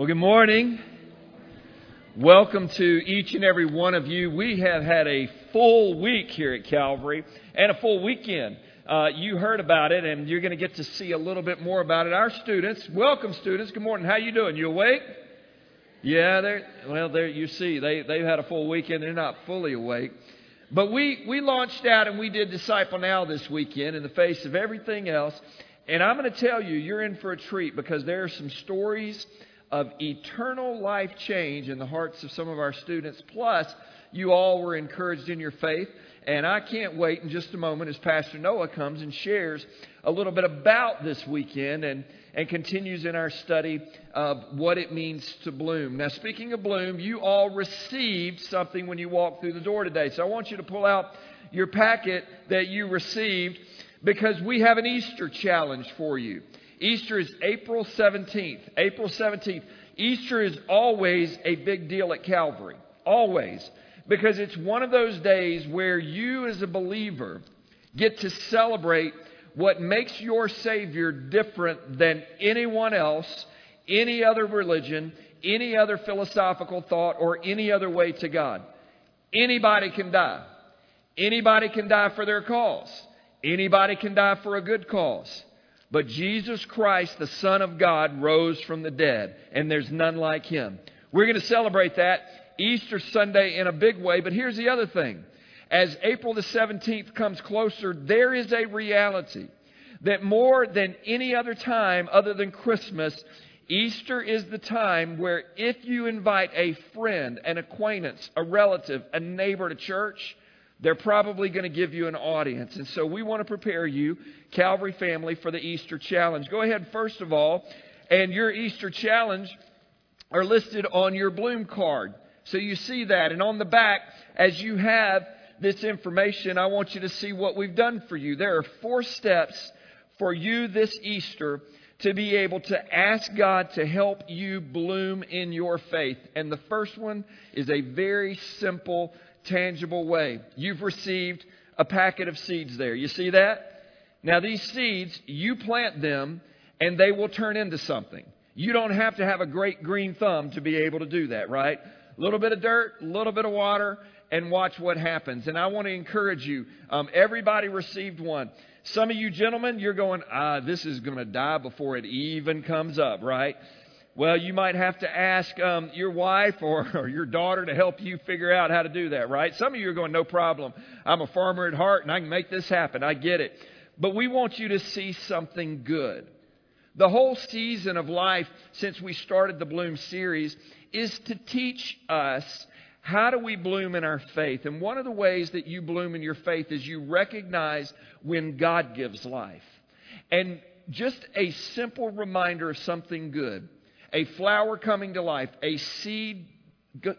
Well, good morning. Welcome to each and every one of you. We have had a full week here at Calvary and a full weekend. Uh, you heard about it, and you're going to get to see a little bit more about it. Our students, welcome students. Good morning. How you doing? You awake? Yeah, they're well. There you see, they they've had a full weekend. They're not fully awake, but we we launched out and we did Disciple Now this weekend in the face of everything else. And I'm going to tell you, you're in for a treat because there are some stories of eternal life change in the hearts of some of our students. Plus, you all were encouraged in your faith. And I can't wait in just a moment as Pastor Noah comes and shares a little bit about this weekend and, and continues in our study of what it means to bloom. Now, speaking of bloom, you all received something when you walked through the door today. So I want you to pull out your packet that you received because we have an Easter challenge for you. Easter is April 17th. April 17th. Easter is always a big deal at Calvary. Always. Because it's one of those days where you, as a believer, get to celebrate what makes your Savior different than anyone else, any other religion, any other philosophical thought, or any other way to God. Anybody can die. Anybody can die for their cause. Anybody can die for a good cause. But Jesus Christ, the Son of God, rose from the dead, and there's none like him. We're going to celebrate that Easter Sunday in a big way, but here's the other thing. As April the 17th comes closer, there is a reality that more than any other time other than Christmas, Easter is the time where if you invite a friend, an acquaintance, a relative, a neighbor to church, they're probably going to give you an audience. And so we want to prepare you, Calvary family, for the Easter challenge. Go ahead, first of all, and your Easter challenge are listed on your Bloom card. So you see that. And on the back, as you have this information, I want you to see what we've done for you. There are four steps for you this Easter to be able to ask God to help you bloom in your faith. And the first one is a very simple tangible way. You've received a packet of seeds there. You see that? Now, these seeds, you plant them and they will turn into something. You don't have to have a great green thumb to be able to do that, right? A little bit of dirt, a little bit of water, and watch what happens. And I want to encourage you. Um, everybody received one. Some of you gentlemen, you're going, ah, this is going to die before it even comes up, right? Well, you might have to ask um, your wife or, or your daughter to help you figure out how to do that, right? Some of you are going, no problem. I'm a farmer at heart and I can make this happen. I get it. But we want you to see something good. The whole season of life since we started the Bloom series is to teach us how do we bloom in our faith. And one of the ways that you bloom in your faith is you recognize when God gives life. And just a simple reminder of something good a flower coming to life, a seed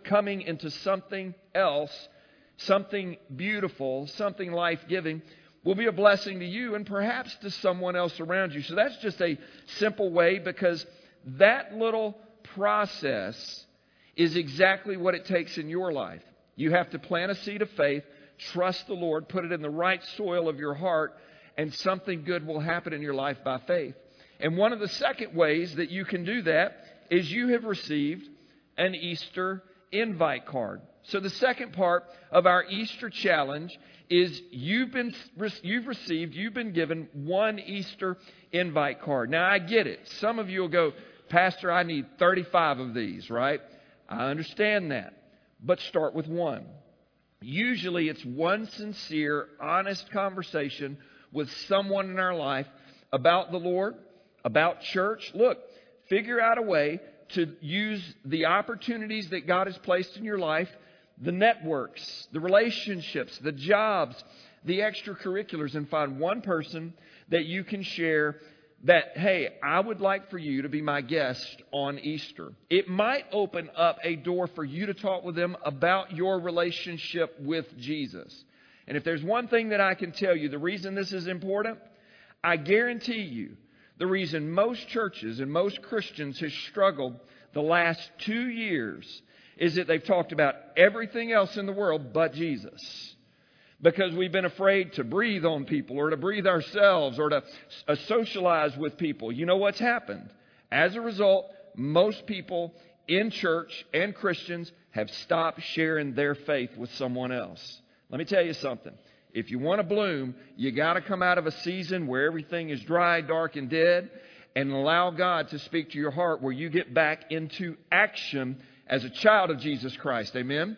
coming into something else, something beautiful, something life giving, will be a blessing to you and perhaps to someone else around you. So that's just a simple way because that little process is exactly what it takes in your life. You have to plant a seed of faith, trust the Lord, put it in the right soil of your heart, and something good will happen in your life by faith. And one of the second ways that you can do that is you have received an Easter invite card. So the second part of our Easter challenge is you've been you've received you've been given one Easter invite card. Now I get it. Some of you will go, "Pastor, I need 35 of these," right? I understand that. But start with one. Usually it's one sincere, honest conversation with someone in our life about the Lord, about church. Look, figure out a way to use the opportunities that God has placed in your life, the networks, the relationships, the jobs, the extracurriculars, and find one person that you can share that, hey, I would like for you to be my guest on Easter. It might open up a door for you to talk with them about your relationship with Jesus. And if there's one thing that I can tell you, the reason this is important, I guarantee you the reason most churches and most Christians have struggled the last two years is that they've talked about everything else in the world but Jesus. Because we've been afraid to breathe on people or to breathe ourselves or to uh, socialize with people. You know what's happened? As a result, most people in church and Christians have stopped sharing their faith with someone else. Let me tell you something. If you want to bloom, you got to come out of a season where everything is dry, dark, and dead and allow God to speak to your heart where you get back into action as a child of Jesus Christ. Amen?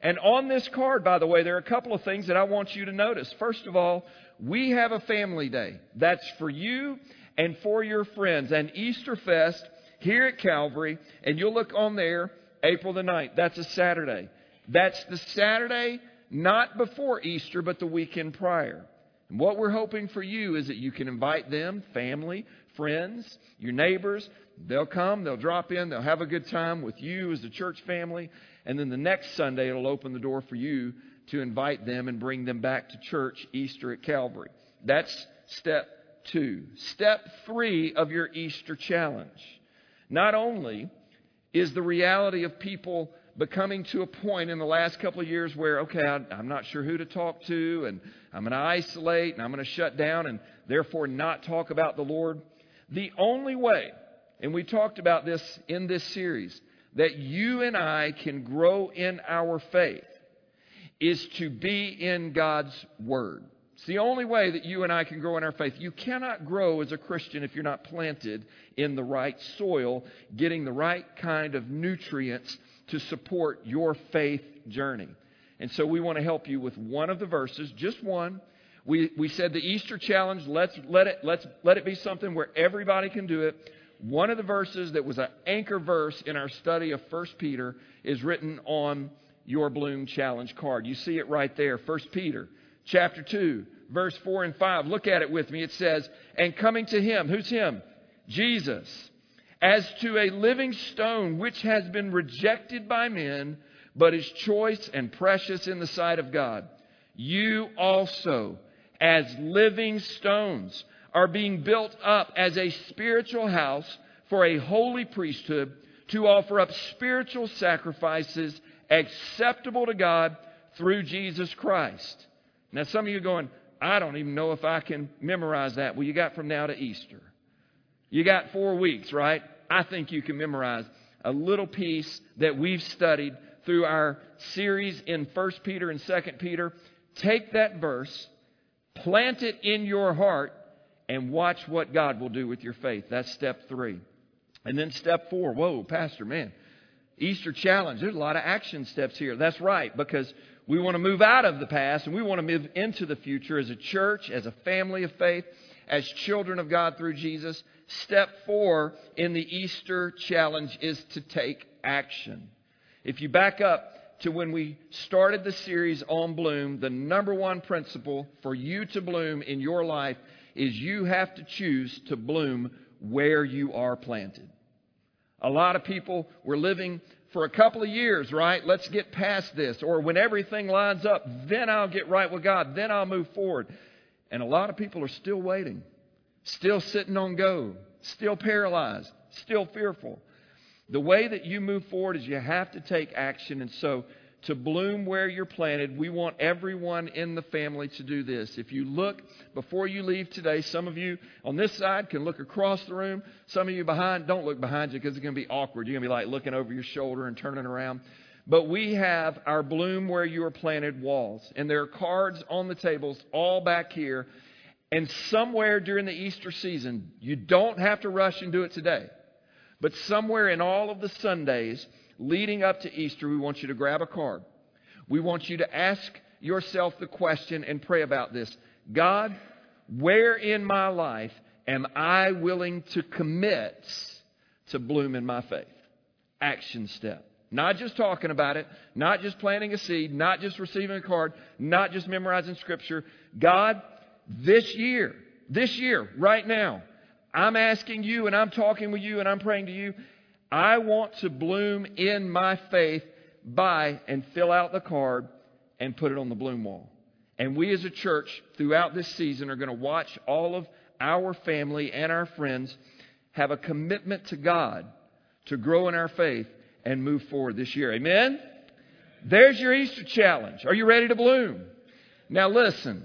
And on this card, by the way, there are a couple of things that I want you to notice. First of all, we have a family day. That's for you and for your friends. And Easter Fest here at Calvary, and you'll look on there, April the 9th. That's a Saturday. That's the Saturday not before Easter, but the weekend prior. And what we're hoping for you is that you can invite them, family, friends, your neighbors. They'll come, they'll drop in, they'll have a good time with you as the church family. And then the next Sunday, it'll open the door for you to invite them and bring them back to church Easter at Calvary. That's step two. Step three of your Easter challenge. Not only is the reality of people becoming to a point in the last couple of years where, okay, I, am not sure who to talk to, and I'm going to isolate, and I'm going to shut down, and therefore not talk about the Lord. The only way, and we talked about this in this series, that you and I can grow in our faith is to be in God's Word. It's the only way that you and I can grow in our faith. You cannot grow as a Christian if you're not planted in the right soil, getting the right kind of nutrients to support your faith journey. And so we want to help you with one of the verses, just one. We, we said the Easter challenge, let's let it, let's let it be something where everybody can do it. One of the verses that was an anchor verse in our study of 1 Peter is written on your Bloom Challenge card. You see it right there. 1 Peter chapter 2, verse 4 and 5. Look at it with me. It says, And coming to him, who's him? Jesus as to a living stone which has been rejected by men, but is choice and precious in the sight of God. You also, as living stones, are being built up as a spiritual house for a holy priesthood to offer up spiritual sacrifices acceptable to God through Jesus Christ. Now, some of you are going, I don't even know if I can memorize that. Well, you got from now to Easter. You got four weeks, right? I think you can memorize a little piece that we've studied through our series in 1 Peter and 2 Peter. Take that verse, plant it in your heart, and watch what God will do with your faith. That's step three. And then step four. Whoa, Pastor, man. Easter challenge. There's a lot of action steps here. That's right, because we want to move out of the past and we want to move into the future as a church, as a family of faith, as children of God through Jesus. Step four in the Easter challenge is to take action. If you back up to when we started the series on Bloom, the number one principle for you to bloom in your life is you have to choose to bloom where you are planted. A lot of people were living for a couple of years, right? Let's get past this. Or when everything lines up, then I'll get right with God. Then I'll move forward. And a lot of people are still waiting, still sitting on go, still paralyzed, still fearful. The way that you move forward is you have to take action. And so, to bloom where you're planted, we want everyone in the family to do this. If you look before you leave today, some of you on this side can look across the room. Some of you behind, don't look behind you because it's going to be awkward. You're going to be like looking over your shoulder and turning around. But we have our bloom where you are planted walls. And there are cards on the tables all back here. And somewhere during the Easter season, you don't have to rush and do it today. But somewhere in all of the Sundays leading up to Easter, we want you to grab a card. We want you to ask yourself the question and pray about this God, where in my life am I willing to commit to bloom in my faith? Action step. Not just talking about it, not just planting a seed, not just receiving a card, not just memorizing scripture. God, this year, this year, right now, I'm asking you and I'm talking with you and I'm praying to you. I want to bloom in my faith by and fill out the card and put it on the bloom wall. And we as a church throughout this season are going to watch all of our family and our friends have a commitment to God to grow in our faith and move forward this year. Amen? There's your Easter challenge. Are you ready to bloom? Now, listen,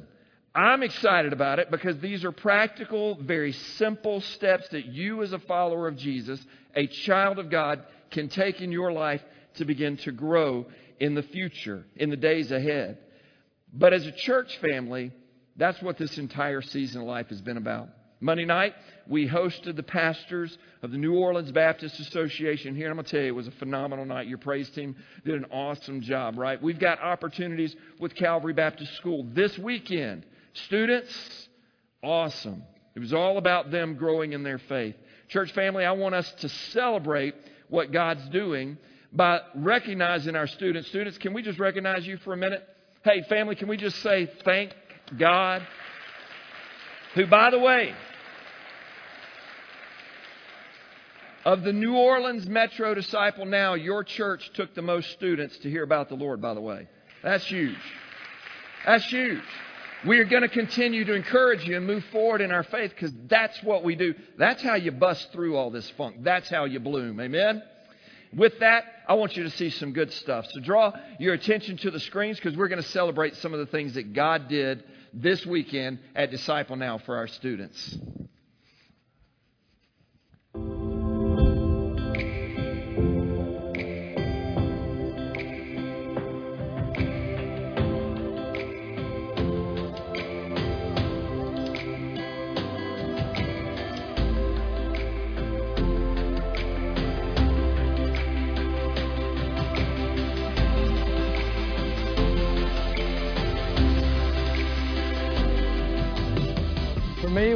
I'm excited about it because these are practical, very simple steps that you, as a follower of Jesus, a child of God can take in your life to begin to grow in the future, in the days ahead. But as a church family, that's what this entire season of life has been about. Monday night, we hosted the pastors of the New Orleans Baptist Association here. And I'm going to tell you, it was a phenomenal night. Your praise team did an awesome job, right? We've got opportunities with Calvary Baptist School this weekend. Students, awesome. It was all about them growing in their faith. Church family, I want us to celebrate what God's doing by recognizing our students. Students, can we just recognize you for a minute? Hey, family, can we just say thank God? Who, by the way, Of the New Orleans Metro Disciple Now, your church took the most students to hear about the Lord, by the way. That's huge. That's huge. We are going to continue to encourage you and move forward in our faith because that's what we do. That's how you bust through all this funk. That's how you bloom. Amen? With that, I want you to see some good stuff. So draw your attention to the screens because we're going to celebrate some of the things that God did this weekend at Disciple Now for our students.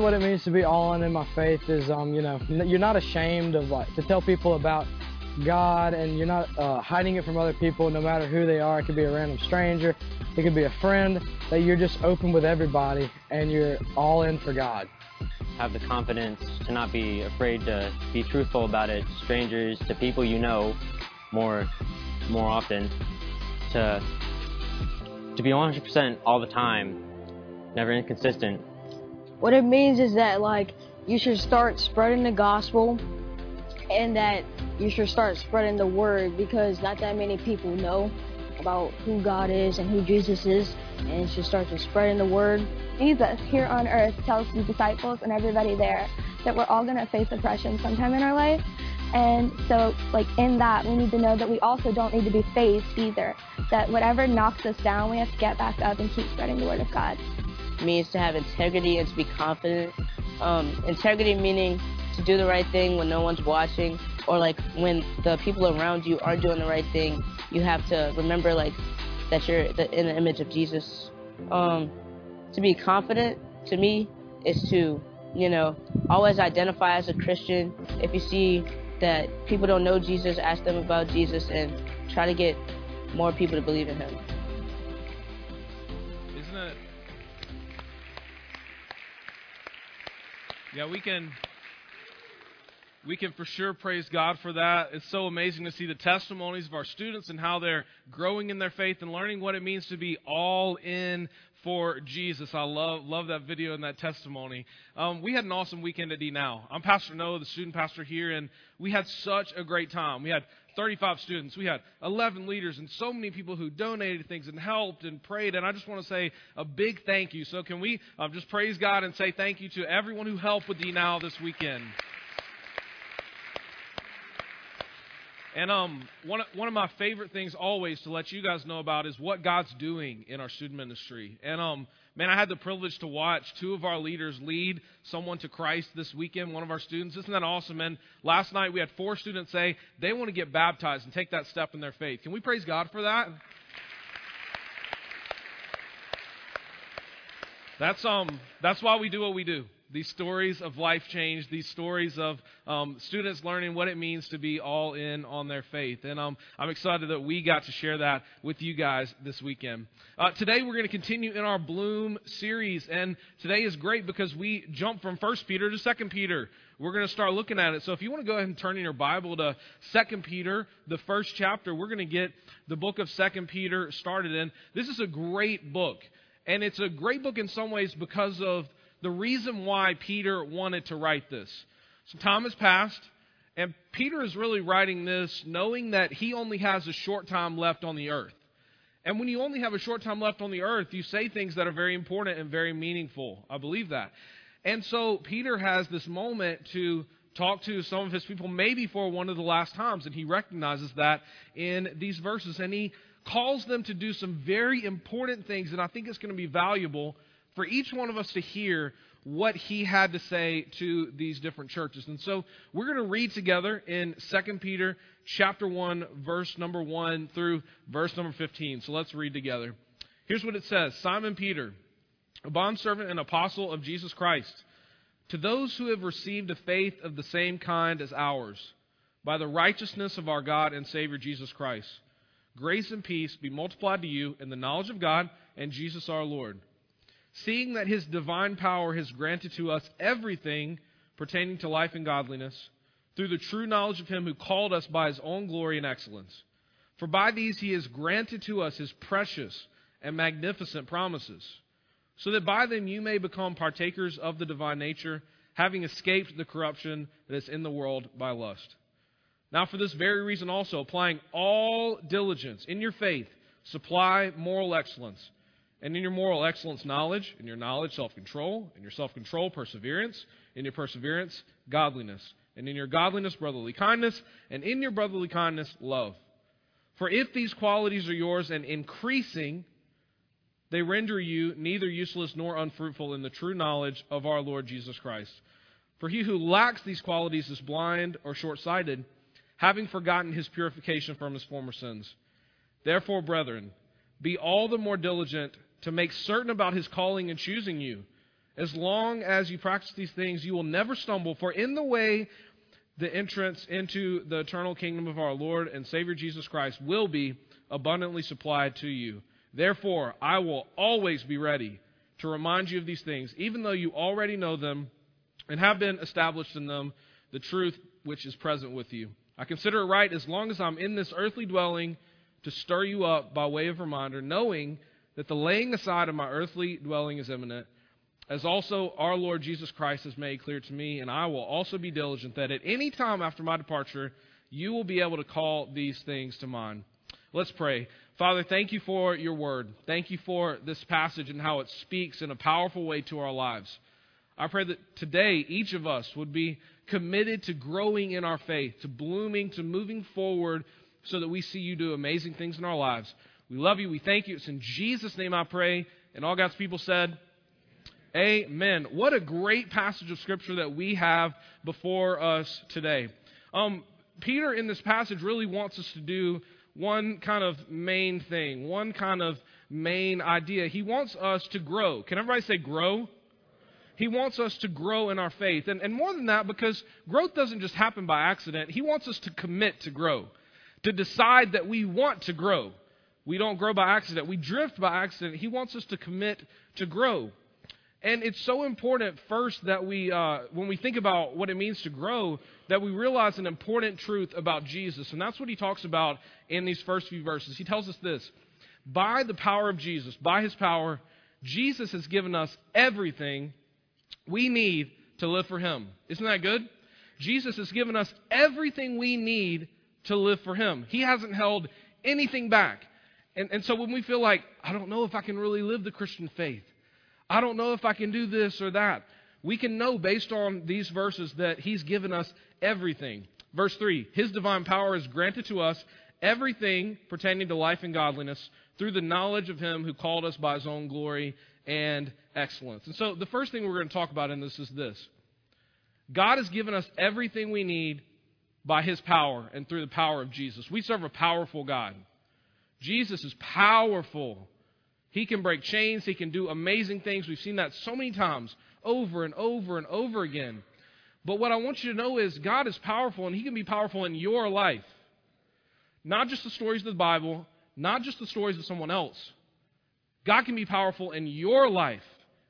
What it means to be all in in my faith is, um, you know, you're not ashamed of like to tell people about God, and you're not uh, hiding it from other people, no matter who they are. It could be a random stranger, it could be a friend. That you're just open with everybody, and you're all in for God. Have the confidence to not be afraid to be truthful about it, strangers, to people you know, more, more often, to to be 100% all the time, never inconsistent, what it means is that like you should start spreading the gospel and that you should start spreading the word because not that many people know about who God is and who Jesus is and should start to spreading the word. Jesus here on earth tells the disciples and everybody there that we're all going to face oppression sometime in our life. And so, like, in that, we need to know that we also don't need to be fazed either. That whatever knocks us down, we have to get back up and keep spreading the word of God means to have integrity and to be confident. Um, integrity meaning to do the right thing when no one's watching, or like when the people around you aren't doing the right thing. You have to remember like that you're in the image of Jesus. Um, to be confident to me is to you know always identify as a Christian. If you see that people don't know Jesus, ask them about Jesus and try to get more people to believe in Him. Yeah, we can we can for sure praise God for that. It's so amazing to see the testimonies of our students and how they're growing in their faith and learning what it means to be all in for Jesus. I love love that video and that testimony. Um, we had an awesome weekend at D Now. I'm Pastor Noah, the student pastor here, and we had such a great time. We had 35 students. We had 11 leaders and so many people who donated things and helped and prayed. And I just want to say a big thank you. So, can we um, just praise God and say thank you to everyone who helped with D Now this weekend? And um, one, one of my favorite things always to let you guys know about is what God's doing in our student ministry. And um, man, I had the privilege to watch two of our leaders lead someone to Christ this weekend, one of our students. Isn't that awesome? And last night we had four students say they want to get baptized and take that step in their faith. Can we praise God for that? That's um that's why we do what we do these stories of life change, these stories of um, students learning what it means to be all in on their faith. And um, I'm excited that we got to share that with you guys this weekend. Uh, today, we're going to continue in our Bloom series. And today is great because we jump from 1 Peter to 2 Peter. We're going to start looking at it. So if you want to go ahead and turn in your Bible to 2 Peter, the first chapter, we're going to get the book of 2 Peter started. And this is a great book. And it's a great book in some ways because of the reason why Peter wanted to write this. So time has passed, and Peter is really writing this knowing that he only has a short time left on the earth. And when you only have a short time left on the earth, you say things that are very important and very meaningful. I believe that. And so Peter has this moment to talk to some of his people, maybe for one of the last times, and he recognizes that in these verses. And he calls them to do some very important things, and I think it's going to be valuable for each one of us to hear what he had to say to these different churches. And so we're going to read together in 2 Peter chapter 1 verse number 1 through verse number 15. So let's read together. Here's what it says. Simon Peter, a bondservant and apostle of Jesus Christ, to those who have received a faith of the same kind as ours, by the righteousness of our God and Savior Jesus Christ, grace and peace be multiplied to you in the knowledge of God and Jesus our Lord seeing that his divine power has granted to us everything pertaining to life and godliness, through the true knowledge of him who called us by his own glory and excellence. For by these he has granted to us his precious and magnificent promises, so that by them you may become partakers of the divine nature, having escaped the corruption that is in the world by lust. Now, for this very reason also, applying all diligence in your faith, supply moral excellence and in your moral excellence, knowledge. In your knowledge, self control. In your self control, perseverance. In your perseverance, godliness. And in your godliness, brotherly kindness. And in your brotherly kindness, love. For if these qualities are yours and increasing, they render you neither useless nor unfruitful in the true knowledge of our Lord Jesus Christ. For he who lacks these qualities is blind or short sighted, having forgotten his purification from his former sins. Therefore, brethren, be all the more diligent to make certain about his calling and choosing you. As long as you practice these things, you will never stumble, for in the way the entrance into the eternal kingdom of our Lord and Savior Jesus Christ will be abundantly supplied to you. Therefore, I will always be ready to remind you of these things, even though you already know them and have been established in them, the truth which is present with you. I consider it right, as long as I'm in this earthly dwelling, to stir you up by way of reminder, knowing that the laying aside of my earthly dwelling is imminent, as also our Lord Jesus Christ has made clear to me, and I will also be diligent that at any time after my departure, you will be able to call these things to mind. Let's pray. Father, thank you for your word. Thank you for this passage and how it speaks in a powerful way to our lives. I pray that today each of us would be committed to growing in our faith, to blooming, to moving forward so that we see you do amazing things in our lives. We love you. We thank you. It's in Jesus' name I pray. And all God's people said, Amen. What a great passage of Scripture that we have before us today. Um, Peter, in this passage, really wants us to do one kind of main thing, one kind of main idea. He wants us to grow. Can everybody say grow? He wants us to grow in our faith. And, and more than that, because growth doesn't just happen by accident, He wants us to commit to grow, to decide that we want to grow. We don't grow by accident. We drift by accident. He wants us to commit to grow. And it's so important, first, that we, uh, when we think about what it means to grow, that we realize an important truth about Jesus. And that's what he talks about in these first few verses. He tells us this By the power of Jesus, by his power, Jesus has given us everything we need to live for him. Isn't that good? Jesus has given us everything we need to live for him. He hasn't held anything back. And, and so when we feel like, I don't know if I can really live the Christian faith, I don't know if I can do this or that, we can know based on these verses that He's given us everything. Verse 3 His divine power is granted to us everything pertaining to life and godliness through the knowledge of Him who called us by His own glory and excellence. And so the first thing we're going to talk about in this is this God has given us everything we need by His power and through the power of Jesus. We serve a powerful God. Jesus is powerful. He can break chains, he can do amazing things. We've seen that so many times, over and over and over again. But what I want you to know is God is powerful, and he can be powerful in your life. Not just the stories of the Bible, not just the stories of someone else. God can be powerful in your life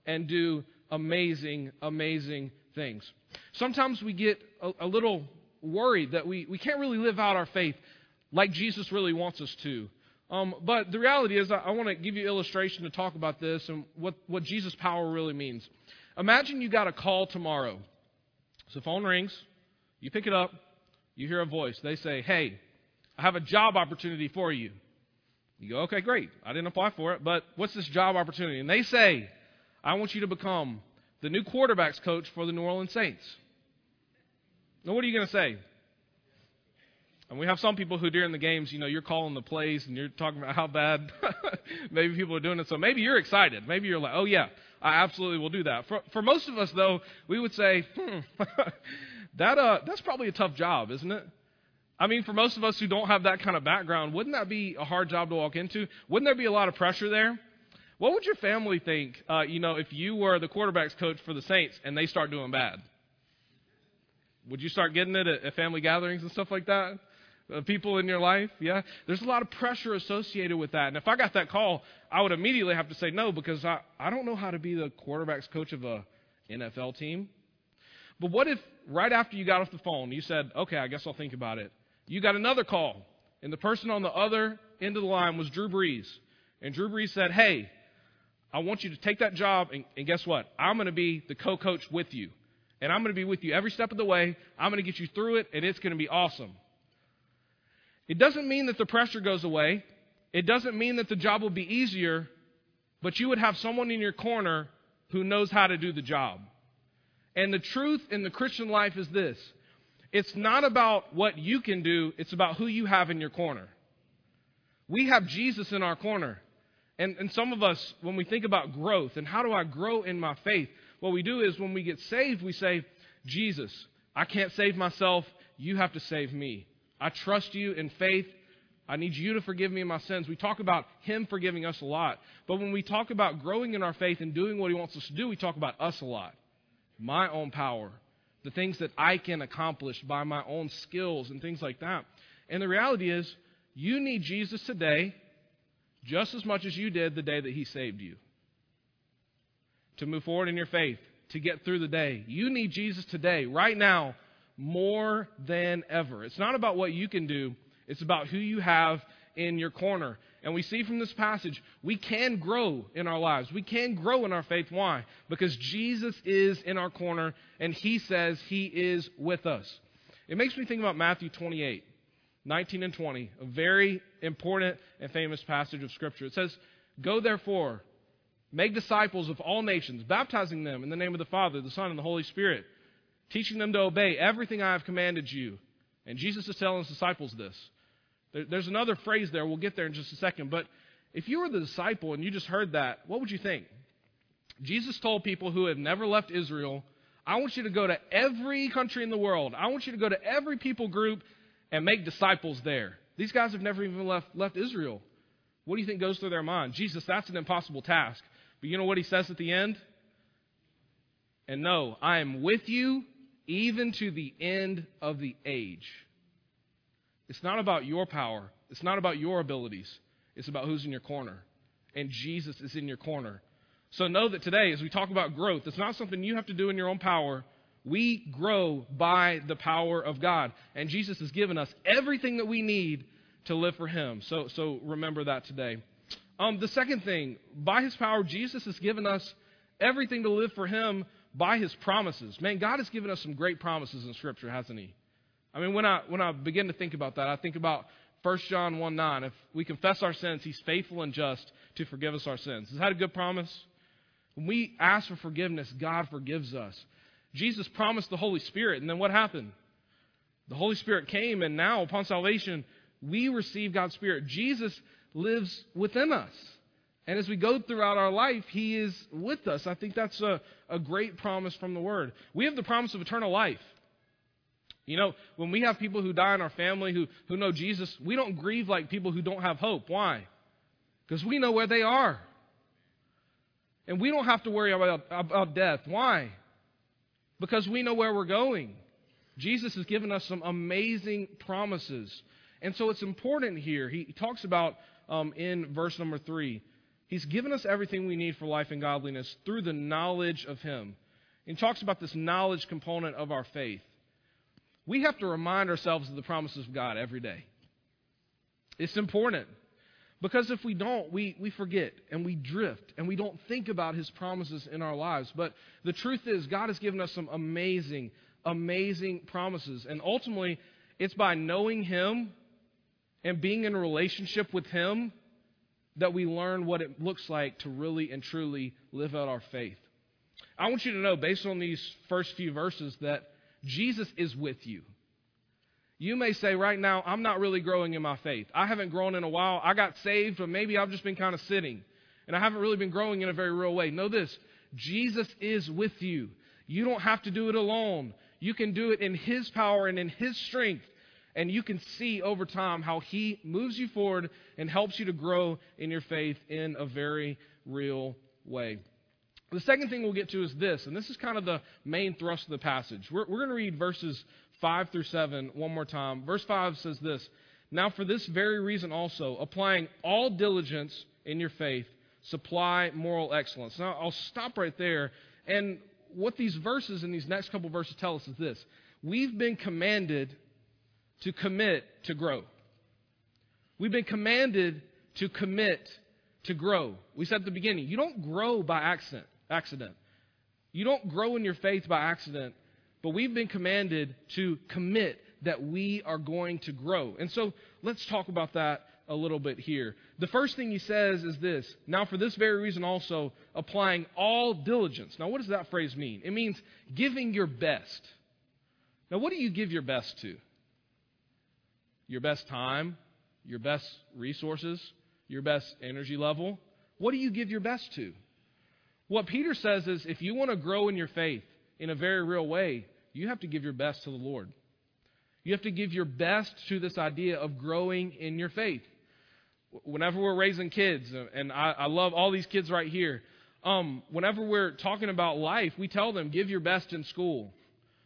and do amazing, amazing things. Sometimes we get a, a little worried that we, we can't really live out our faith like Jesus really wants us to. Um, but the reality is, I, I want to give you illustration to talk about this and what, what Jesus' power really means. Imagine you got a call tomorrow. So phone rings, you pick it up, you hear a voice. They say, Hey, I have a job opportunity for you. You go, Okay, great. I didn't apply for it, but what's this job opportunity? And they say, I want you to become the new quarterbacks coach for the New Orleans Saints. Now, what are you going to say? And we have some people who during the games, you know, you're calling the plays and you're talking about how bad maybe people are doing it. So maybe you're excited. Maybe you're like, oh yeah, I absolutely will do that. For for most of us though, we would say, hmm, that uh that's probably a tough job, isn't it? I mean, for most of us who don't have that kind of background, wouldn't that be a hard job to walk into? Wouldn't there be a lot of pressure there? What would your family think, uh, you know, if you were the quarterbacks coach for the Saints and they start doing bad? Would you start getting it at, at family gatherings and stuff like that? Uh, people in your life, yeah? There's a lot of pressure associated with that. And if I got that call, I would immediately have to say no because I, I don't know how to be the quarterbacks coach of a NFL team. But what if right after you got off the phone, you said, okay, I guess I'll think about it. You got another call, and the person on the other end of the line was Drew Brees. And Drew Brees said, hey, I want you to take that job, and, and guess what? I'm going to be the co coach with you. And I'm going to be with you every step of the way. I'm going to get you through it, and it's going to be awesome. It doesn't mean that the pressure goes away. It doesn't mean that the job will be easier, but you would have someone in your corner who knows how to do the job. And the truth in the Christian life is this it's not about what you can do, it's about who you have in your corner. We have Jesus in our corner. And, and some of us, when we think about growth and how do I grow in my faith, what we do is when we get saved, we say, Jesus, I can't save myself. You have to save me. I trust you in faith. I need you to forgive me my sins. We talk about Him forgiving us a lot. But when we talk about growing in our faith and doing what He wants us to do, we talk about us a lot. My own power, the things that I can accomplish by my own skills and things like that. And the reality is, you need Jesus today just as much as you did the day that He saved you. To move forward in your faith, to get through the day. You need Jesus today, right now, more than ever. It's not about what you can do, it's about who you have in your corner. And we see from this passage, we can grow in our lives. We can grow in our faith. Why? Because Jesus is in our corner and he says he is with us. It makes me think about Matthew 28, 19 and 20, a very important and famous passage of Scripture. It says, Go therefore, make disciples of all nations, baptizing them in the name of the Father, the Son, and the Holy Spirit teaching them to obey everything I have commanded you. And Jesus is telling his disciples this. there's another phrase there. We'll get there in just a second. But if you were the disciple and you just heard that, what would you think? Jesus told people who have never left Israel, I want you to go to every country in the world. I want you to go to every people group and make disciples there. These guys have never even left, left Israel. What do you think goes through their mind? Jesus, that's an impossible task. But you know what he says at the end? And no, I am with you even to the end of the age. It's not about your power, it's not about your abilities, it's about who's in your corner. And Jesus is in your corner. So know that today, as we talk about growth, it's not something you have to do in your own power. We grow by the power of God. And Jesus has given us everything that we need to live for Him. So, so remember that today. Um, the second thing, by His power, Jesus has given us everything to live for Him by his promises. Man, God has given us some great promises in Scripture, hasn't he? I mean, when I, when I begin to think about that, I think about 1 John 1 9. If we confess our sins, he's faithful and just to forgive us our sins. Is that a good promise? When we ask for forgiveness, God forgives us. Jesus promised the Holy Spirit, and then what happened? The Holy Spirit came, and now, upon salvation, we receive God's Spirit. Jesus lives within us. And as we go throughout our life, He is with us. I think that's a, a great promise from the Word. We have the promise of eternal life. You know, when we have people who die in our family who, who know Jesus, we don't grieve like people who don't have hope. Why? Because we know where they are. And we don't have to worry about, about death. Why? Because we know where we're going. Jesus has given us some amazing promises. And so it's important here. He talks about um, in verse number three He's given us everything we need for life and godliness through the knowledge of Him. He talks about this knowledge component of our faith. We have to remind ourselves of the promises of God every day. It's important. Because if we don't, we, we forget and we drift and we don't think about His promises in our lives. But the truth is, God has given us some amazing, amazing promises. And ultimately, it's by knowing Him and being in a relationship with Him that we learn what it looks like to really and truly live out our faith. I want you to know, based on these first few verses, that Jesus is with you. You may say right now, I'm not really growing in my faith. I haven't grown in a while. I got saved, but maybe I've just been kind of sitting and I haven't really been growing in a very real way. Know this Jesus is with you. You don't have to do it alone. You can do it in His power and in His strength. And you can see over time how He moves you forward and helps you to grow in your faith in a very real way. The second thing we'll get to is this, and this is kind of the main thrust of the passage. We're, we're going to read verses 5 through 7 one more time. Verse 5 says this Now, for this very reason also, applying all diligence in your faith, supply moral excellence. Now, I'll stop right there. And what these verses and these next couple verses tell us is this we've been commanded to commit to grow. We've been commanded to commit to grow. We said at the beginning, you don't grow by accident. Accident. You don't grow in your faith by accident, but we've been commanded to commit that we are going to grow. And so let's talk about that a little bit here. The first thing he says is this Now, for this very reason, also applying all diligence. Now, what does that phrase mean? It means giving your best. Now, what do you give your best to? Your best time, your best resources, your best energy level? What do you give your best to? What Peter says is if you want to grow in your faith in a very real way, you have to give your best to the Lord. You have to give your best to this idea of growing in your faith whenever we're raising kids, and I, I love all these kids right here, um, whenever we're talking about life, we tell them, give your best in school.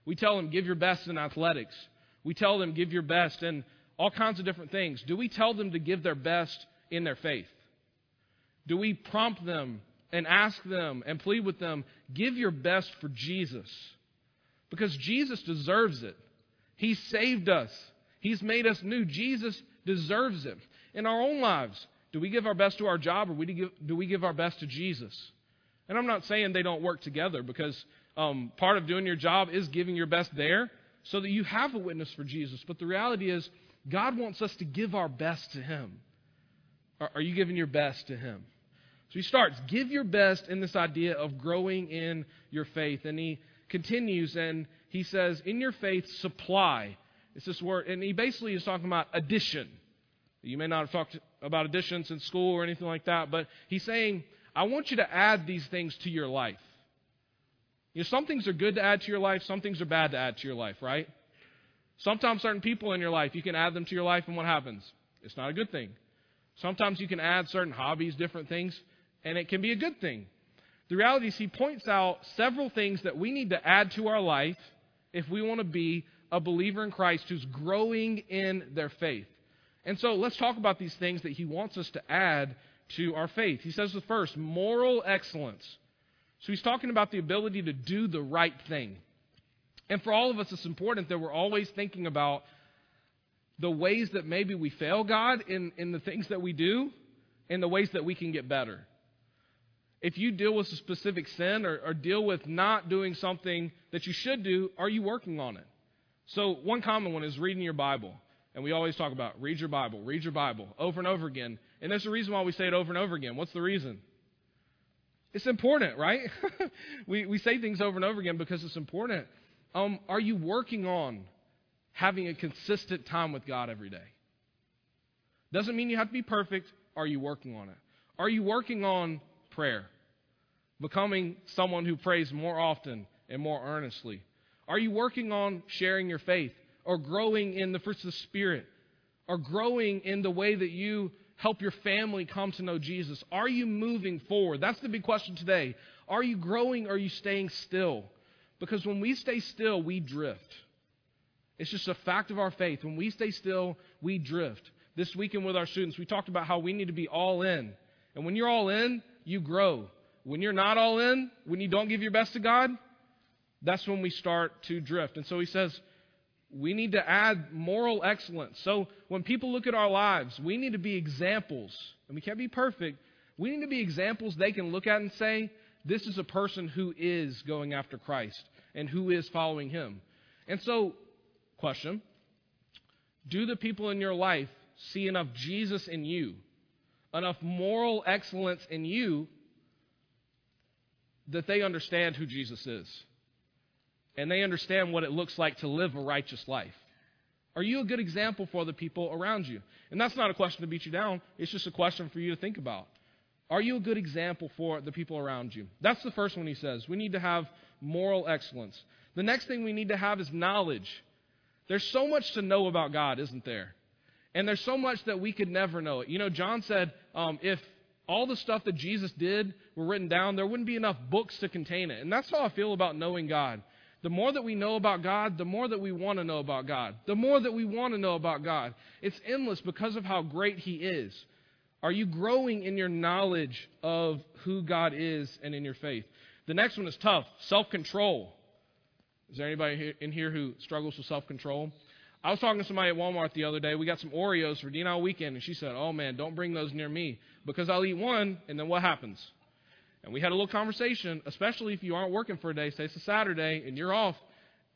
We tell them, give your best in athletics. We tell them, give your best in all kinds of different things. Do we tell them to give their best in their faith? Do we prompt them and ask them and plead with them, give your best for Jesus? Because Jesus deserves it. He saved us, He's made us new. Jesus deserves it in our own lives? Do we give our best to our job or do we give our best to Jesus? And I'm not saying they don't work together because um, part of doing your job is giving your best there so that you have a witness for Jesus. But the reality is, God wants us to give our best to Him. Are, you giving your best to Him? So he starts, give your best in this idea of growing in your faith. And he continues and he says, in your faith, supply. It's this word, and he basically is talking about addition. You may not have talked about additions in school or anything like that, but he's saying, I want you to add these things to your life. You know, some things are good to add to your life, some things are bad to add to your life, right? Sometimes certain people in your life, you can add them to your life, and what happens? It's not a good thing. Sometimes you can add certain hobbies, different things, and it can be a good thing. The reality is, he points out several things that we need to add to our life if we want to be a believer in Christ who's growing in their faith. And so let's talk about these things that he wants us to add to our faith. He says the first, moral excellence. So he's talking about the ability to do the right thing. And for all of us, it's important that we're always thinking about the ways that maybe we fail God in, in the things that we do and the ways that we can get better. If you deal with a specific sin or, or deal with not doing something that you should do, are you working on it? So, one common one is reading your Bible. And we always talk about read your Bible, read your Bible over and over again. And there's a reason why we say it over and over again. What's the reason? It's important, right? we, we say things over and over again because it's important. Um, are you working on having a consistent time with God every day? Doesn't mean you have to be perfect. Are you working on it? Are you working on prayer? Becoming someone who prays more often and more earnestly? Are you working on sharing your faith? or growing in the fruits of the Spirit or growing in the way that you help your family come to know Jesus? Are you moving forward? That's the big question today. Are you growing or are you staying still? Because when we stay still, we drift. It's just a fact of our faith. When we stay still, we drift. This weekend with our students, we talked about how we need to be all in. And when you're all in, you grow. When you're not all in, when you don't give your best to God, that's when we start to drift. And so he says, we need to add moral excellence. So when people look at our lives, we need to be examples. And we can't be perfect. We need to be examples they can look at and say, this is a person who is going after Christ and who is following him. And so, question Do the people in your life see enough Jesus in you, enough moral excellence in you, that they understand who Jesus is? and they understand what it looks like to live a righteous life? Are you a good example for the people around you? And that's not a question to beat you down, it's just a question for you to think about. Are you a good example for the people around you? That's the first one he says. We need to have moral excellence. The next thing we need to have is knowledge. There's so much to know about God, isn't there? And there's so much that we could never know it. You know, John said um, if all the stuff that Jesus did were written down, there wouldn't be enough books to contain it. And that's how I feel about knowing God. The more that we know about God, the more that we want to know about God. The more that we want to know about God. It's endless because of how great He is. Are you growing in your knowledge of who God is and in your faith? The next one is tough self control. Is there anybody in here who struggles with self control? I was talking to somebody at Walmart the other day. We got some Oreos for Dina weekend, and she said, Oh man, don't bring those near me because I'll eat one, and then what happens? And we had a little conversation, especially if you aren't working for a day, say it's a Saturday, and you're off,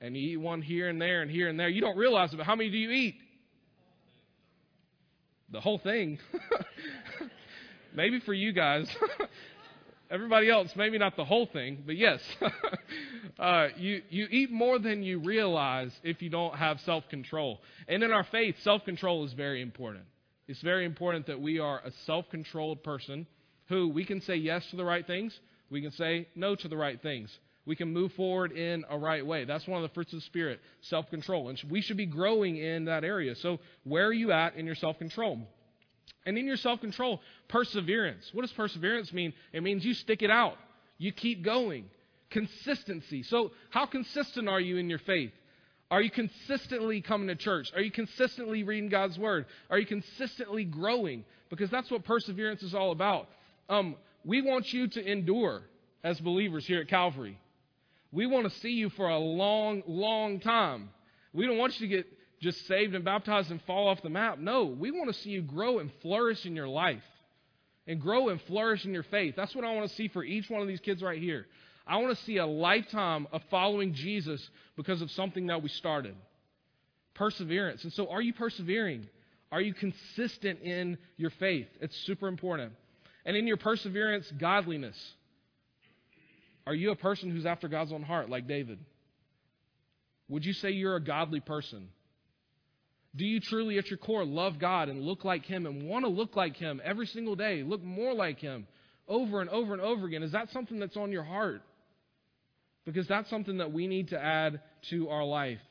and you eat one here and there and here and there. You don't realize it, but how many do you eat? The whole thing. maybe for you guys. Everybody else, maybe not the whole thing, but yes. uh, you, you eat more than you realize if you don't have self control. And in our faith, self control is very important. It's very important that we are a self controlled person who we can say yes to the right things, we can say no to the right things. We can move forward in a right way. That's one of the fruits of the Spirit, self control. And we should be growing in that area. So, where are you at in your self control? And in your self control, perseverance. What does perseverance mean? It means you stick it out, you keep going. Consistency. So, how consistent are you in your faith? Are you consistently coming to church? Are you consistently reading God's Word? Are you consistently growing? Because that's what perseverance is all about. Um, we want you to endure as believers here at Calvary. We want to see you for a long, long time. We don't want you to get just saved and baptized and fall off the map. No, we want to see you grow and flourish in your life and grow and flourish in your faith. That's what I want to see for each one of these kids right here. I want to see a lifetime of following Jesus because of something that we started. Perseverance. And so, are you persevering? Are you consistent in your faith? It's super important. And in your perseverance, godliness. Are you a person who's after God's own heart, like David? Would you say you're a godly person? Do you truly, at your core, love God and look like Him and want to look like Him every single day? Look more like Him over and over and over again. Is that something that's on your heart? Because that's something that we need to add to our life.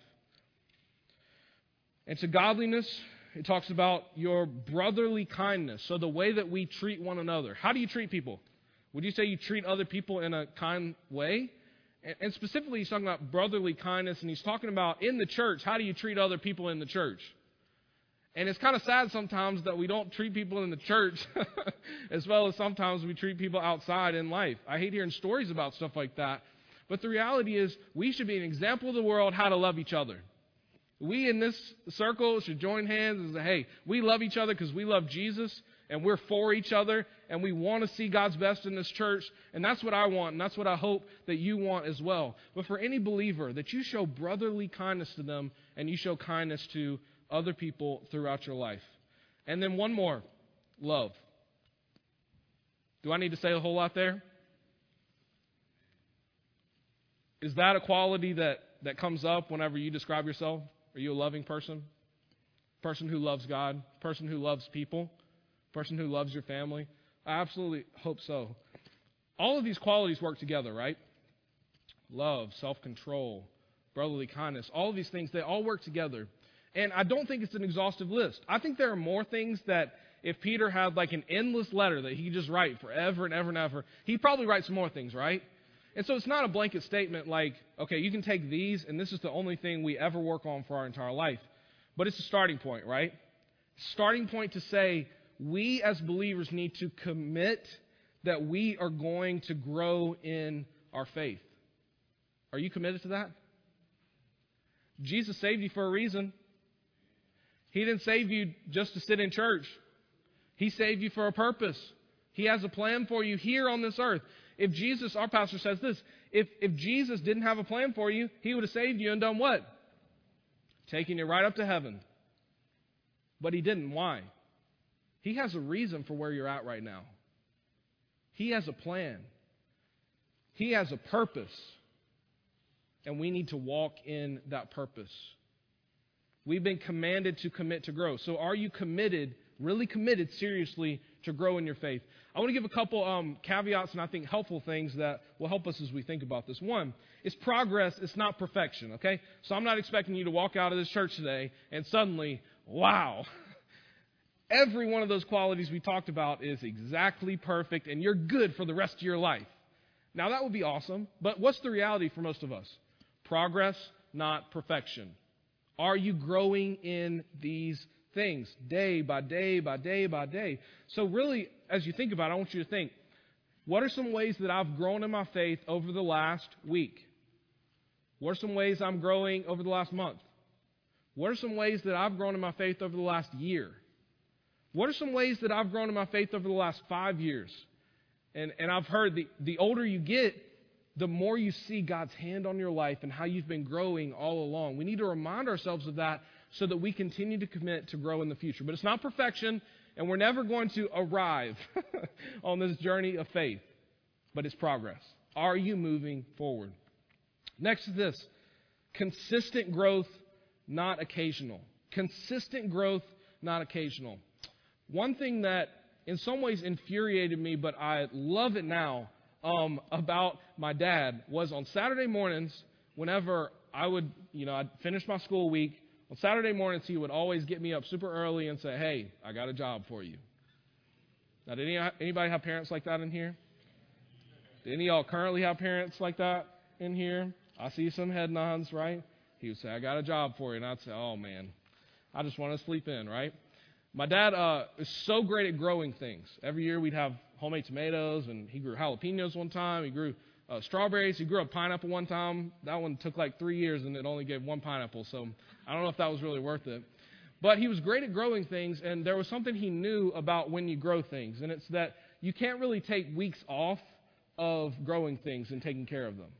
And to godliness, it talks about your brotherly kindness. So, the way that we treat one another. How do you treat people? Would you say you treat other people in a kind way? And specifically, he's talking about brotherly kindness, and he's talking about in the church, how do you treat other people in the church? And it's kind of sad sometimes that we don't treat people in the church as well as sometimes we treat people outside in life. I hate hearing stories about stuff like that. But the reality is, we should be an example of the world how to love each other. We in this circle should join hands and say, hey, we love each other because we love Jesus and we're for each other and we want to see God's best in this church. And that's what I want, and that's what I hope that you want as well. But for any believer, that you show brotherly kindness to them and you show kindness to other people throughout your life. And then one more love. Do I need to say a whole lot there? Is that a quality that, that comes up whenever you describe yourself? Are you a loving person? Person who loves God? Person who loves people? Person who loves your family? I absolutely hope so. All of these qualities work together, right? Love, self control, brotherly kindness, all of these things, they all work together. And I don't think it's an exhaustive list. I think there are more things that if Peter had like an endless letter that he could just write forever and ever and ever, he'd probably write some more things, right? And so it's not a blanket statement like, okay, you can take these and this is the only thing we ever work on for our entire life. But it's a starting point, right? Starting point to say, we as believers need to commit that we are going to grow in our faith. Are you committed to that? Jesus saved you for a reason. He didn't save you just to sit in church. He saved you for a purpose. He has a plan for you here on this earth. If Jesus, our pastor says this, if, if Jesus didn't have a plan for you, he would have saved you and done what? Taking you right up to heaven. But he didn't. Why? He has a reason for where you're at right now. He has a plan. He has a purpose. and we need to walk in that purpose. We've been commanded to commit to grow. So, are you committed, really committed, seriously, to grow in your faith? I want to give a couple um, caveats and I think helpful things that will help us as we think about this. One, it's progress, it's not perfection, okay? So, I'm not expecting you to walk out of this church today and suddenly, wow, every one of those qualities we talked about is exactly perfect and you're good for the rest of your life. Now, that would be awesome, but what's the reality for most of us? Progress, not perfection. Are you growing in these things day by day by day by day? So, really, as you think about it, I want you to think what are some ways that I've grown in my faith over the last week? What are some ways I'm growing over the last month? What are some ways that I've grown in my faith over the last year? What are some ways that I've grown in my faith over the last five years? And, and I've heard the, the older you get, the more you see God's hand on your life and how you've been growing all along. We need to remind ourselves of that so that we continue to commit to grow in the future. But it's not perfection, and we're never going to arrive on this journey of faith, but it's progress. Are you moving forward? Next is this consistent growth, not occasional. Consistent growth, not occasional. One thing that in some ways infuriated me, but I love it now um, about my dad was on Saturday mornings, whenever I would, you know, I'd finish my school week, on Saturday mornings, he would always get me up super early and say, Hey, I got a job for you. Now, did any, anybody have parents like that in here? Did any of y'all currently have parents like that in here? I see some head nods, right? He would say, I got a job for you. And I'd say, Oh, man, I just want to sleep in, right? My dad uh, is so great at growing things. Every year we'd have homemade tomatoes, and he grew jalapenos one time. He grew uh, strawberries. He grew a pineapple one time. That one took like three years, and it only gave one pineapple. So I don't know if that was really worth it. But he was great at growing things, and there was something he knew about when you grow things, and it's that you can't really take weeks off of growing things and taking care of them.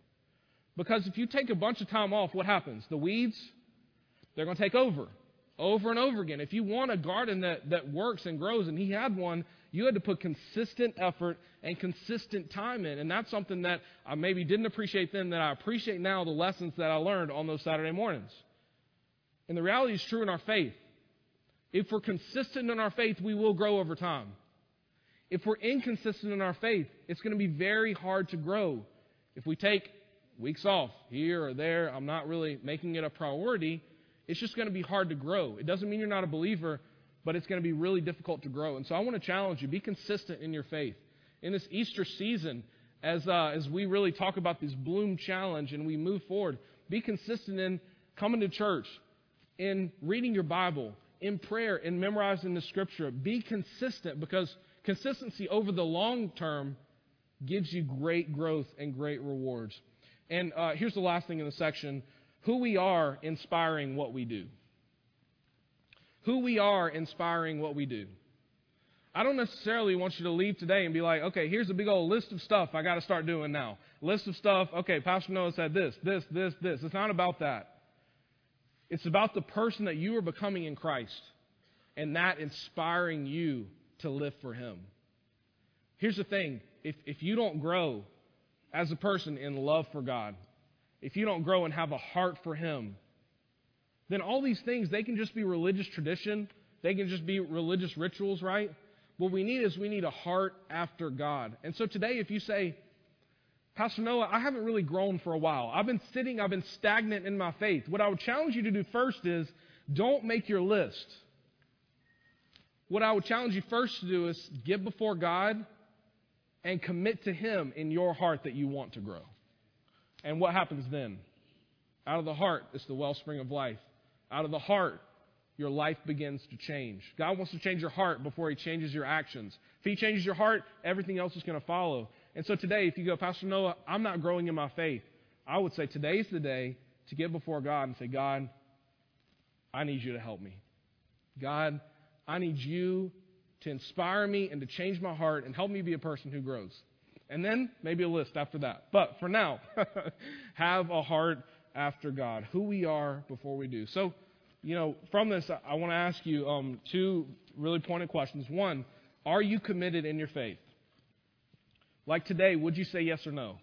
Because if you take a bunch of time off, what happens? The weeds, they're going to take over over and over again. If you want a garden that, that works and grows, and he had one, you had to put consistent effort and consistent time in. And that's something that I maybe didn't appreciate then that I appreciate now the lessons that I learned on those Saturday mornings. And the reality is true in our faith. If we're consistent in our faith, we will grow over time. If we're inconsistent in our faith, it's going to be very hard to grow. If we take weeks off here or there, I'm not really making it a priority it's just going to be hard to grow. It doesn't mean you're not a believer, but it's going to be really difficult to grow. And so I want to challenge you be consistent in your faith. In this Easter season, as, uh, as we really talk about this Bloom Challenge and we move forward, be consistent in coming to church, in reading your Bible, in prayer, in memorizing the Scripture. Be consistent because consistency over the long term gives you great growth and great rewards. And uh, here's the last thing in the section who we are inspiring what we do. Who we are inspiring what we do. I don't necessarily want you to leave today and be like, okay, here's a big old list of stuff I got to start doing now. List of stuff, okay, Pastor Noah said this, this, this, this. It's not about that. It's about the person that you are becoming in Christ and that inspiring you to live for Him. Here's the thing if, if you don't grow as a person in love for God, if you don't grow and have a heart for Him, then all these things, they can just be religious tradition. They can just be religious rituals, right? What we need is we need a heart after God. And so today, if you say, Pastor Noah, I haven't really grown for a while. I've been sitting, I've been stagnant in my faith. What I would challenge you to do first is don't make your list. What I would challenge you first to do is get before God and commit to Him in your heart that you want to grow. And what happens then? Out of the heart is the wellspring of life. Out of the heart, your life begins to change. God wants to change your heart before He changes your actions. If He changes your heart, everything else is going to follow. And so today, if you go, Pastor Noah, I'm not growing in my faith, I would say today's the day to get before God and say, God, I need you to help me. God, I need you to inspire me and to change my heart and help me be a person who grows and then maybe a list after that. But for now, have a heart after God, who we are before we do. So, you know, from this, I want to ask you um, two really pointed questions. One, are you committed in your faith? Like today, would you say yes or no?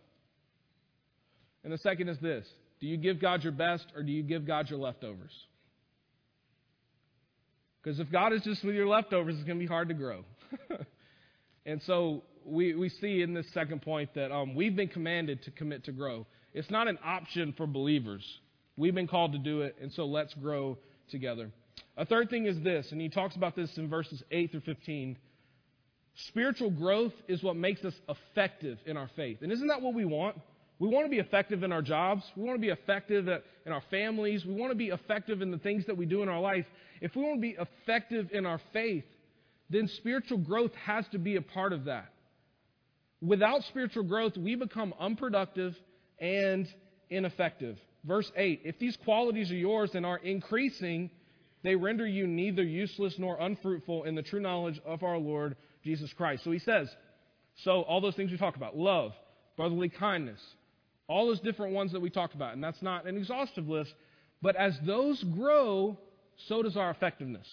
And the second is this Do you give God your best or do you give God your leftovers? Because if God is just with your leftovers, it's going to be hard to grow. and so we, we see in this second point that um, we've been commanded to commit to grow. It's not an option for believers. We've been called to do it, and so let's grow together. A third thing is this, and he talks about this in verses 8 through 15. Spiritual growth is what makes us effective in our faith. And isn't that what we want? We want to be effective in our jobs. We want to be effective in our families. We want to be effective in the things that we do in our life. If we want to be effective in our faith, then spiritual growth has to be a part of that. Without spiritual growth, we become unproductive and ineffective. Verse 8 If these qualities are yours and are increasing, they render you neither useless nor unfruitful in the true knowledge of our Lord Jesus Christ. So he says, so all those things we talked about love, brotherly kindness, all those different ones that we talked about. And that's not an exhaustive list, but as those grow, so does our effectiveness.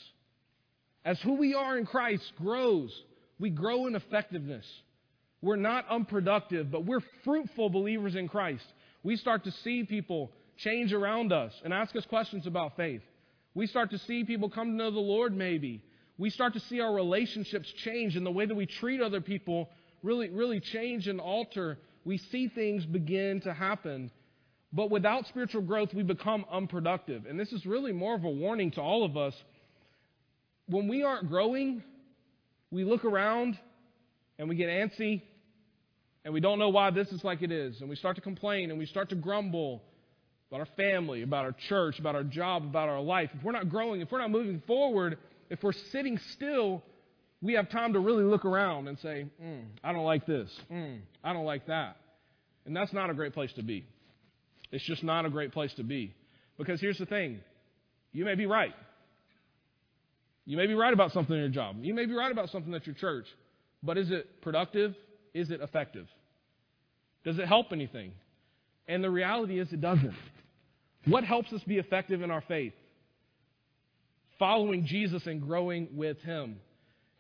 As who we are in Christ grows, we grow in effectiveness. We're not unproductive, but we're fruitful believers in Christ. We start to see people change around us and ask us questions about faith. We start to see people come to know the Lord, maybe. We start to see our relationships change and the way that we treat other people really, really change and alter we see things begin to happen. But without spiritual growth, we become unproductive. And this is really more of a warning to all of us. When we aren't growing, we look around and we get antsy and we don't know why this is like it is. And we start to complain and we start to grumble about our family, about our church, about our job, about our life. If we're not growing, if we're not moving forward, if we're sitting still, we have time to really look around and say, mm, I don't like this. Mm, I don't like that. And that's not a great place to be. It's just not a great place to be. Because here's the thing you may be right. You may be right about something in your job. You may be right about something at your church. But is it productive? Is it effective? Does it help anything? And the reality is, it doesn't. What helps us be effective in our faith? Following Jesus and growing with Him.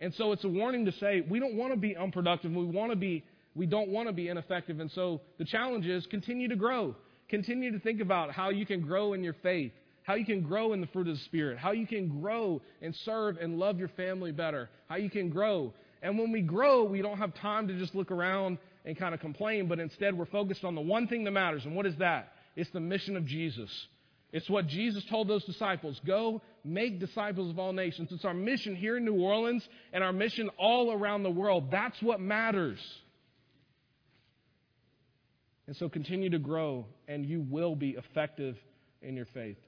And so it's a warning to say we don't want to be unproductive. We want to be we don't want to be ineffective. And so the challenge is continue to grow. Continue to think about how you can grow in your faith, how you can grow in the fruit of the Spirit, how you can grow and serve and love your family better, how you can grow. And when we grow, we don't have time to just look around and kind of complain, but instead we're focused on the one thing that matters. And what is that? It's the mission of Jesus. It's what Jesus told those disciples go make disciples of all nations. It's our mission here in New Orleans and our mission all around the world. That's what matters. And so continue to grow, and you will be effective in your faith.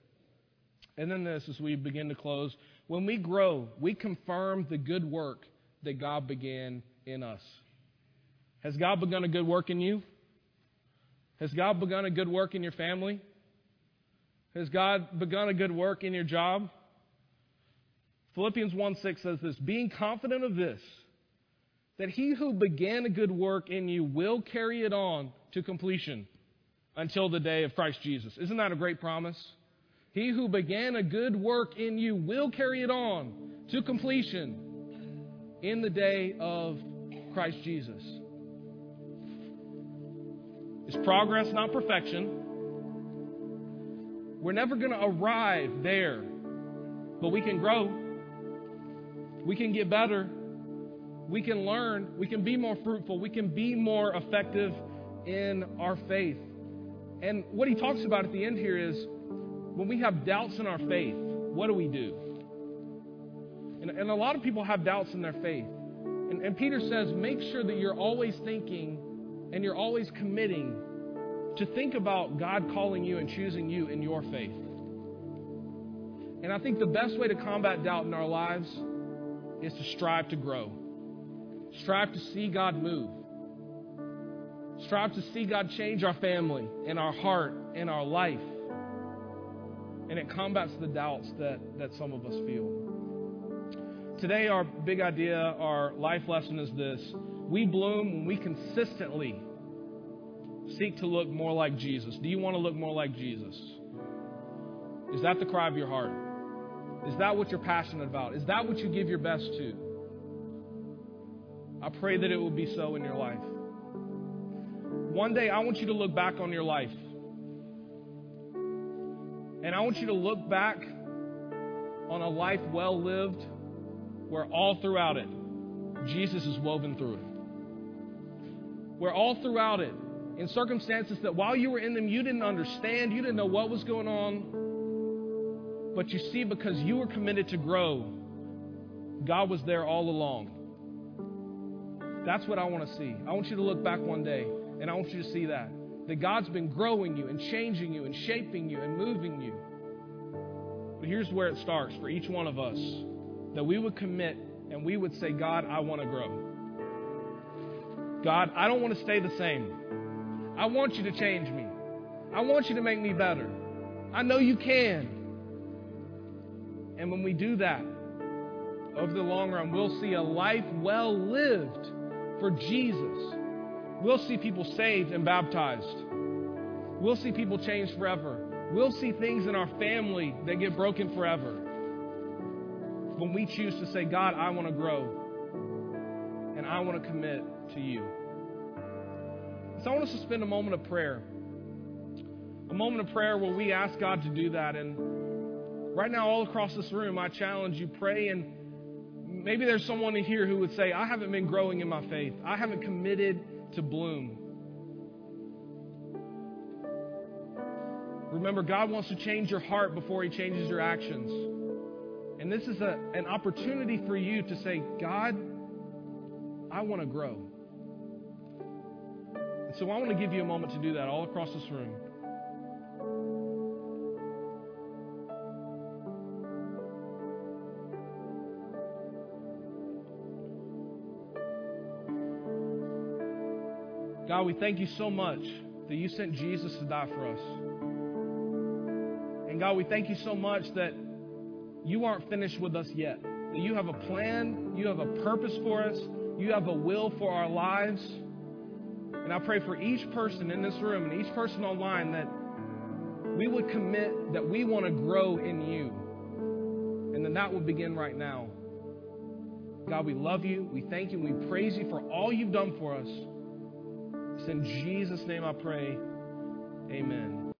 And then this, as we begin to close, when we grow, we confirm the good work that God began in us. Has God begun a good work in you? Has God begun a good work in your family? Has God begun a good work in your job? Philippians 1 6 says this Being confident of this, that he who began a good work in you will carry it on to completion until the day of Christ Jesus. Isn't that a great promise? He who began a good work in you will carry it on to completion in the day of Christ Jesus. Is progress not perfection? We're never going to arrive there, but we can grow. We can get better. We can learn. We can be more fruitful. We can be more effective in our faith. And what he talks about at the end here is when we have doubts in our faith, what do we do? And, and a lot of people have doubts in their faith. And, and Peter says, make sure that you're always thinking and you're always committing to think about God calling you and choosing you in your faith. And I think the best way to combat doubt in our lives is to strive to grow. Strive to see God move. Strive to see God change our family and our heart and our life. And it combats the doubts that, that some of us feel. Today, our big idea, our life lesson is this we bloom when we consistently seek to look more like Jesus. Do you want to look more like Jesus? Is that the cry of your heart? Is that what you're passionate about? Is that what you give your best to? I pray that it will be so in your life. One day, I want you to look back on your life And I want you to look back on a life well lived where all throughout it, Jesus is woven through it. Where all throughout it, in circumstances that while you were in them, you didn't understand, you didn't know what was going on, but you see, because you were committed to grow, God was there all along. That's what I want to see. I want you to look back one day and I want you to see that. That God's been growing you and changing you and shaping you and moving you. But here's where it starts for each one of us that we would commit and we would say, God, I want to grow. God, I don't want to stay the same. I want you to change me. I want you to make me better. I know you can. And when we do that, over the long run, we'll see a life well lived for Jesus. We'll see people saved and baptized. We'll see people changed forever. We'll see things in our family that get broken forever. When we choose to say, God, I want to grow and I want to commit to you. So I want us to spend a moment of prayer. A moment of prayer where we ask God to do that. And right now, all across this room, I challenge you pray and maybe there's someone in here who would say, I haven't been growing in my faith. I haven't committed to bloom. Remember, God wants to change your heart before He changes your actions. And this is a, an opportunity for you to say, God, I want to grow. And so I want to give you a moment to do that all across this room. God, we thank you so much that you sent Jesus to die for us. And God, we thank you so much that you aren't finished with us yet. You have a plan, you have a purpose for us, you have a will for our lives. And I pray for each person in this room and each person online that we would commit that we want to grow in you. And then that will begin right now. God, we love you. We thank you. We praise you for all you've done for us. It's in Jesus' name I pray. Amen.